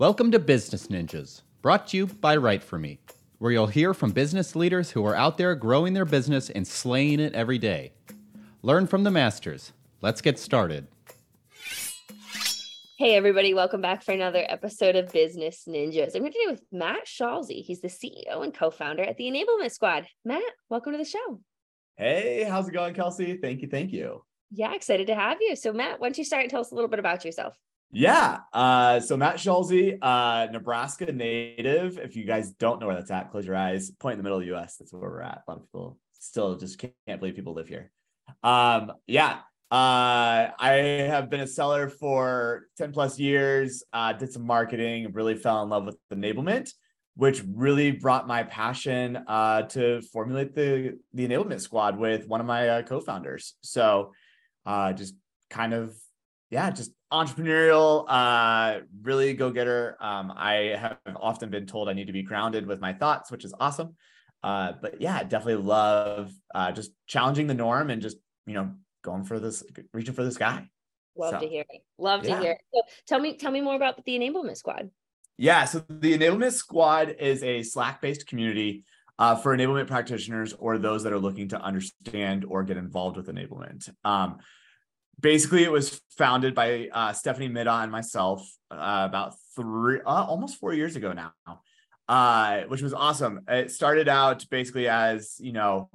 Welcome to Business Ninjas, brought to you by Write For Me, where you'll hear from business leaders who are out there growing their business and slaying it every day. Learn from the masters. Let's get started. Hey, everybody, welcome back for another episode of Business Ninjas. I'm here today with Matt Schalsey. He's the CEO and co founder at the Enablement Squad. Matt, welcome to the show. Hey, how's it going, Kelsey? Thank you. Thank you. Yeah, excited to have you. So, Matt, why don't you start and tell us a little bit about yourself? Yeah. Uh, so Matt Schalsey, uh, Nebraska native. If you guys don't know where that's at, close your eyes, point in the middle of the US. That's where we're at. A lot of people still just can't, believe people live here. Um, yeah. Uh, I have been a seller for 10 plus years, uh, did some marketing, really fell in love with enablement, which really brought my passion uh, to formulate the, the enablement squad with one of my uh, co-founders. So uh, just kind of, yeah, just entrepreneurial, uh, really go getter. Um, I have often been told I need to be grounded with my thoughts, which is awesome. Uh, but yeah, definitely love uh, just challenging the norm and just you know going for this, reaching for the sky. Love so, to hear it. Love yeah. to hear it. So tell me, tell me more about the Enablement Squad. Yeah, so the Enablement Squad is a Slack-based community uh, for enablement practitioners or those that are looking to understand or get involved with enablement. Um, basically it was founded by uh, Stephanie Mida and myself uh, about three, uh, almost four years ago now, uh, which was awesome. It started out basically as, you know,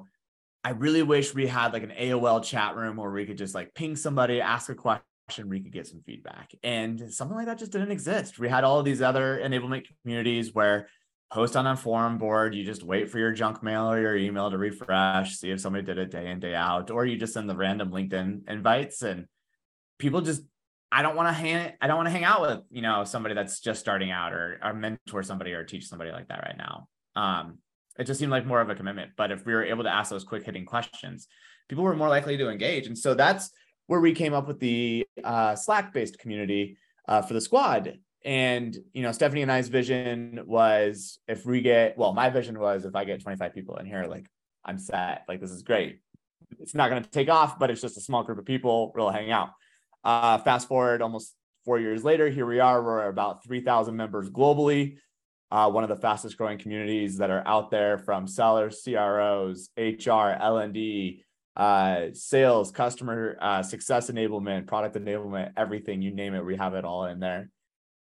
I really wish we had like an AOL chat room where we could just like ping somebody, ask a question, we could get some feedback. And something like that just didn't exist. We had all these other enablement communities where post on a forum board. You just wait for your junk mail or your email to refresh, see if somebody did it day in, day out, or you just send the random LinkedIn invites and people just I don't want to hang I don't want to hang out with, you know, somebody that's just starting out or, or mentor somebody or teach somebody like that right now. Um, it just seemed like more of a commitment. But if we were able to ask those quick hitting questions, people were more likely to engage. And so that's where we came up with the uh, Slack based community uh, for the squad and you know stephanie and i's vision was if we get well my vision was if i get 25 people in here like i'm set. Like this is great. It's not going to take off but it's just a small group of people. We'll hang out. Uh, fast forward almost four years later here we are. We're about 3000 members globally. Uh, one of the fastest growing communities that are out there from sellers cros hr l&d uh, sales customer uh, success enablement product enablement everything you name it we have it all in there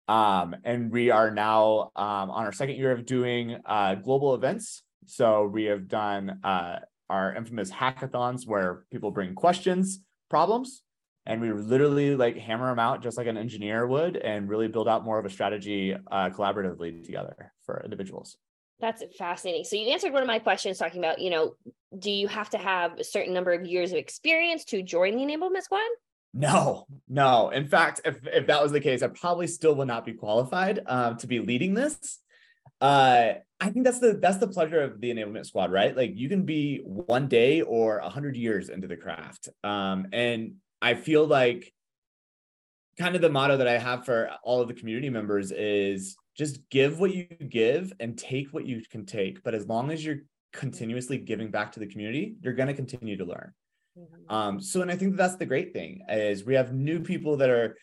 um, and we are now um, on our second year of doing uh, global events. So we have done uh, our infamous hackathons where people bring questions, problems, and we literally like hammer them out just like an engineer would and really build out more of a strategy uh, collaboratively together for individuals. That's fascinating. So you answered one of my questions talking about, you know, do you have to have a certain number of years of experience to join the enablement squad? No, no. In fact, if if that was the case, I probably still would not be qualified um, to be leading this. Uh, I think that's the that's the pleasure of the enablement squad, right? Like you can be one day or a hundred years into the craft, um, and I feel like kind of the motto that I have for all of the community members is just give what you give and take what you can take. But as long as you're continuously giving back to the community, you're going to continue to learn. Mm-hmm. Um, so, and I think that's the great thing is we have new people that are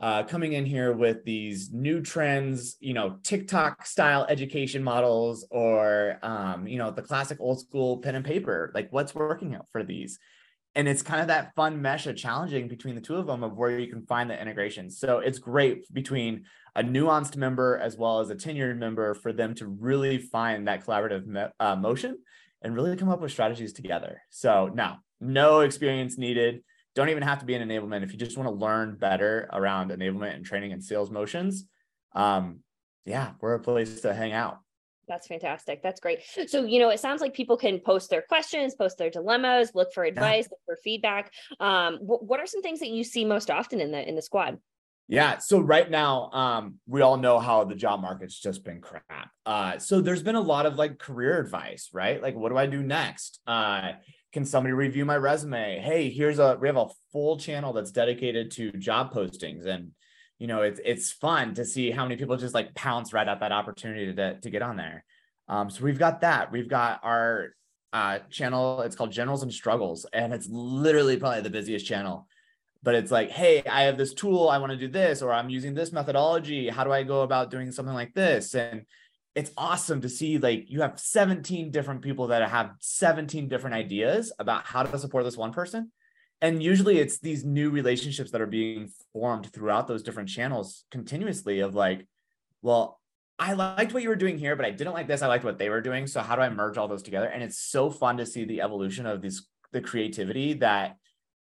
uh, coming in here with these new trends, you know, TikTok style education models, or um, you know, the classic old school pen and paper. Like, what's working out for these? And it's kind of that fun mesh of challenging between the two of them of where you can find the integration. So it's great between a nuanced member as well as a tenured member for them to really find that collaborative me- uh, motion and really come up with strategies together. So now no experience needed. Don't even have to be an enablement. If you just want to learn better around enablement and training and sales motions, um, yeah, we're a place to hang out. That's fantastic. That's great. So, you know, it sounds like people can post their questions, post their dilemmas, look for advice, yeah. look for feedback. Um, wh- what are some things that you see most often in the in the squad? Yeah. So right now, um, we all know how the job market's just been crap. Uh, so there's been a lot of like career advice, right? Like, what do I do next? Uh, can somebody review my resume? Hey here's a we have a full channel that's dedicated to job postings. And you know it's it's fun to see how many people just like pounce right at that opportunity to, to get on there. Um, so we've got that. We've got our uh, channel. It's called generals and struggles and it's literally probably the busiest channel. But it's like, hey, I have this tool, I want to do this, or I'm using this methodology. How do I go about doing something like this? And it's awesome to see like you have 17 different people that have 17 different ideas about how to support this one person. And usually it's these new relationships that are being formed throughout those different channels continuously of like, well, I liked what you were doing here, but I didn't like this. I liked what they were doing. So how do I merge all those together? And it's so fun to see the evolution of these the creativity that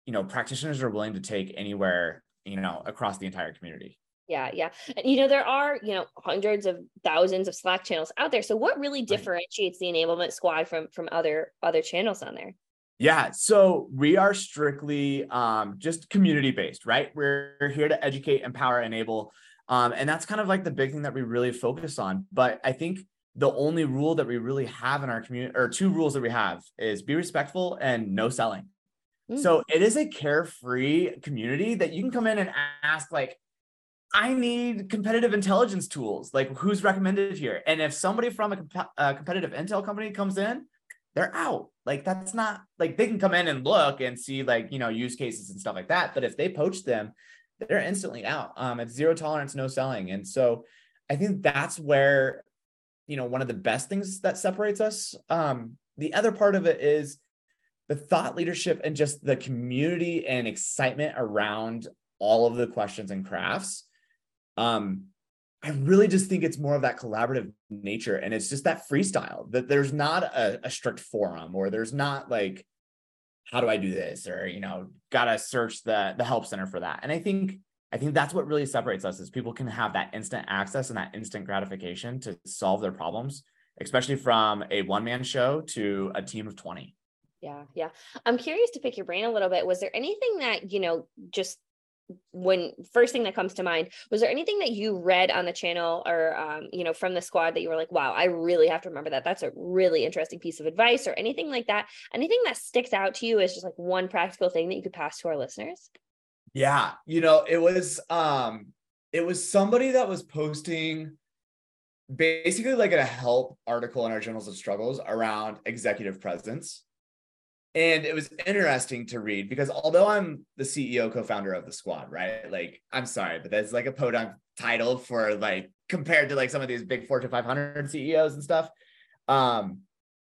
you know practitioners are willing to take anywhere you know across the entire community yeah yeah. And you know there are you know hundreds of thousands of slack channels out there. So what really differentiates the enablement squad from from other other channels on there? Yeah so we are strictly um, just community based right? We're here to educate empower enable um, and that's kind of like the big thing that we really focus on. But i think the only rule that we really have in our community or two rules that we have is be respectful and no selling. So mm. it is a carefree community that you can come in and ask, like, I need competitive intelligence tools. Like, who's recommended here? And if somebody from a, comp- a competitive intel company comes in, they're out. Like, that's not like they can come in and look and see, like, you know, use cases and stuff like that. But if they poach them, they're instantly out. Um, it's zero tolerance, no selling. And so I think that's where, you know, one of the best things that separates us. Um, the other part of it is the thought leadership and just the community and excitement around all of the questions and crafts um i really just think it's more of that collaborative nature and it's just that freestyle that there's not a, a strict forum or there's not like how do i do this? or you know gotta search the the help center for that. And i think i think that's what really separates us is people can have that instant access and that instant gratification to solve their problems especially from a one man show to a team of 20 yeah yeah. I'm curious to pick your brain a little bit. Was there anything that you know just when first thing that comes to mind was there anything that you read on the channel or um, you know from the squad that you were like wow i really have to remember that. That's a really interesting piece of advice or anything like that? Anything that sticks out to you as just like one practical thing that you could pass to our listeners? Yeah you know it was um it was somebody that was posting basically like a help article in our journals of struggles around executive presence and it was interesting to read because although I'm the CEO co-founder of the squad, right? Like, I'm sorry, but that's like a podunk title for like compared to like some of these big Fortune 500 CEOs and stuff. Um,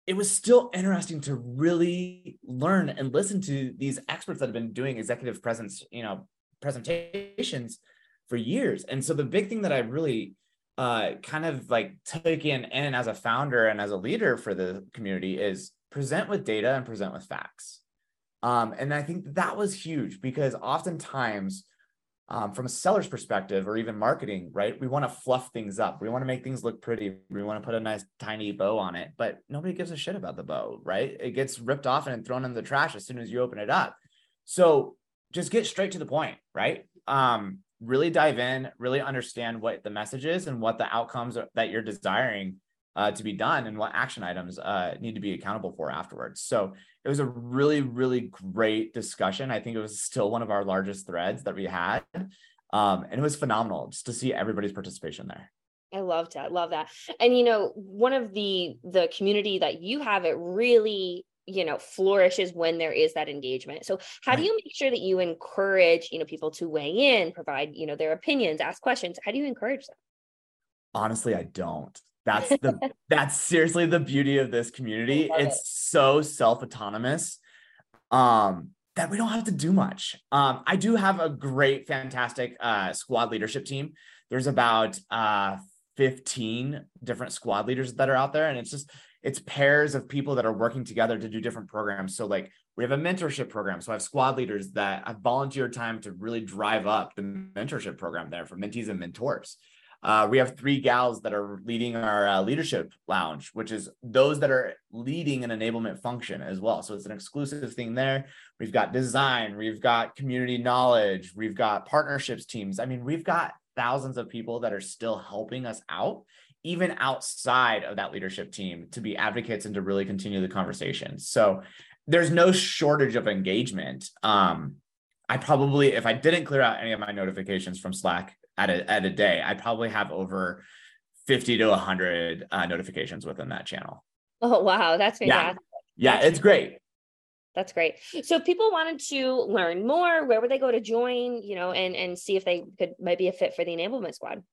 it was still interesting to really learn and listen to these experts that have been doing executive presence, you know, presentations for years. And so the big thing that I really uh, kind of like took in, in as a founder and as a leader for the community is present with data and present with facts. Um, and I think that was huge because oftentimes, um, from a seller's perspective or even marketing, right, we want to fluff things up. We want to make things look pretty. We want to put a nice tiny bow on it, but nobody gives a shit about the bow, right? It gets ripped off and thrown in the trash as soon as you open it up. So just get straight to the point, right? Um, really dive in, really understand what the message is and what the outcomes that you're desiring uh, to be done and what action items uh, need to be accountable for afterwards. So it was a really, really great discussion. I think it was still one of our largest threads that we had. Um, and it was phenomenal just to see everybody's participation there. I loved that. Love that. And you know, one of the the community that you have, it really you know flourishes when there is that engagement so how do you make sure that you encourage you know people to weigh in provide you know their opinions ask questions how do you encourage them honestly i don't that's the that's seriously the beauty of this community. It's it. so self-autonomous um that we don't have to do much. Um I do have a great fantastic uh squad leadership team. There's about uh 15 different squad leaders that are out there and it's just it's pairs of people that are working together to do different programs. So like we have a mentorship program. So I have squad leaders that have volunteered time to really drive up the mentorship program there for mentees and mentors. Uh, we have three gals that are leading our uh, leadership lounge, which is those that are leading an enablement function as well. So it's an exclusive thing there. We've got design, we've got community knowledge, we've got partnerships teams. I mean, we've got thousands of people that are still helping us out, even outside of that leadership team, to be advocates and to really continue the conversation. So there's no shortage of engagement. Um, I probably, if I didn't clear out any of my notifications from Slack, at a at a day, I probably have over 50 to 100 uh, notifications within that channel. Oh wow, that's fantastic. Yeah, yeah it's great. That's great. So if people wanted to learn more, where would they go to join, you know, and and see if they could might be a fit for the enablement squad?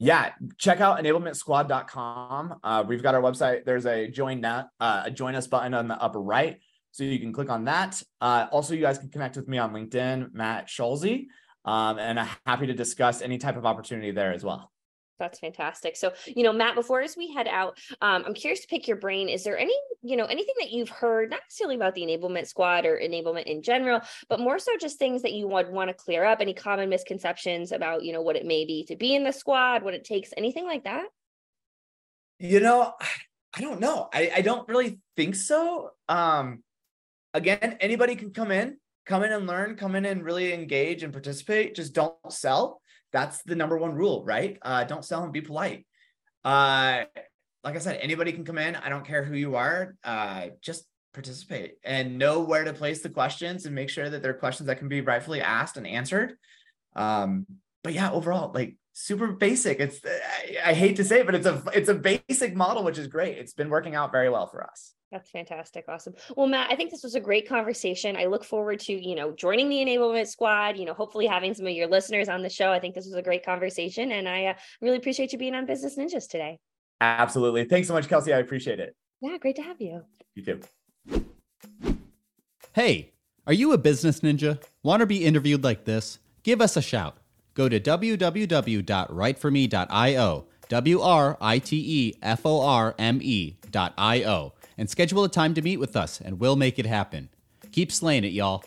Yeah, check out enablementsquad.com. Uh, we've got our website. There's a join that uh, a join us button on the upper right. So you can click on that. Uh, also, you guys can connect with me on LinkedIn, Matt Schalsey, um, and I'm happy to discuss any type of opportunity there as well. That's fantastic. So, you know, Matt, before as we head out, um, I'm curious to pick your brain. Is there any, you know, anything that you've heard, not necessarily about the enablement squad or enablement in general, but more so just things that you would want to clear up, any common misconceptions about, you know, what it may be to be in the squad, what it takes, anything like that? You know, I don't know. I, I don't really think so. Um, again, anybody can come in, come in and learn, come in and really engage and participate. Just don't sell that's the number one rule, right? Uh, don't sell and be polite. Uh, like I said, anybody can come in. I don't care who you are. Uh, just participate and know where to place the questions and make sure that they're questions that can be rightfully asked and answered. Um, but yeah, overall, like super basic. It's I, I hate to say it, but it's a it's a basic model, which is great. It's been working out very well for us. That's fantastic. Awesome. Well, Matt, I think this was a great conversation. I look forward to, you know, joining the enablement squad, you know, hopefully having some of your listeners on the show. I think this was a great conversation and I uh, really appreciate you being on Business Ninjas today. Absolutely. Thanks so much, Kelsey. I appreciate it. Yeah, great to have you. You too. Hey, are you a business ninja? Want to be interviewed like this? Give us a shout. Go to www.writeforme.io, W R I T E F O R M E.io and schedule a time to meet with us, and we'll make it happen. Keep slaying it, y'all.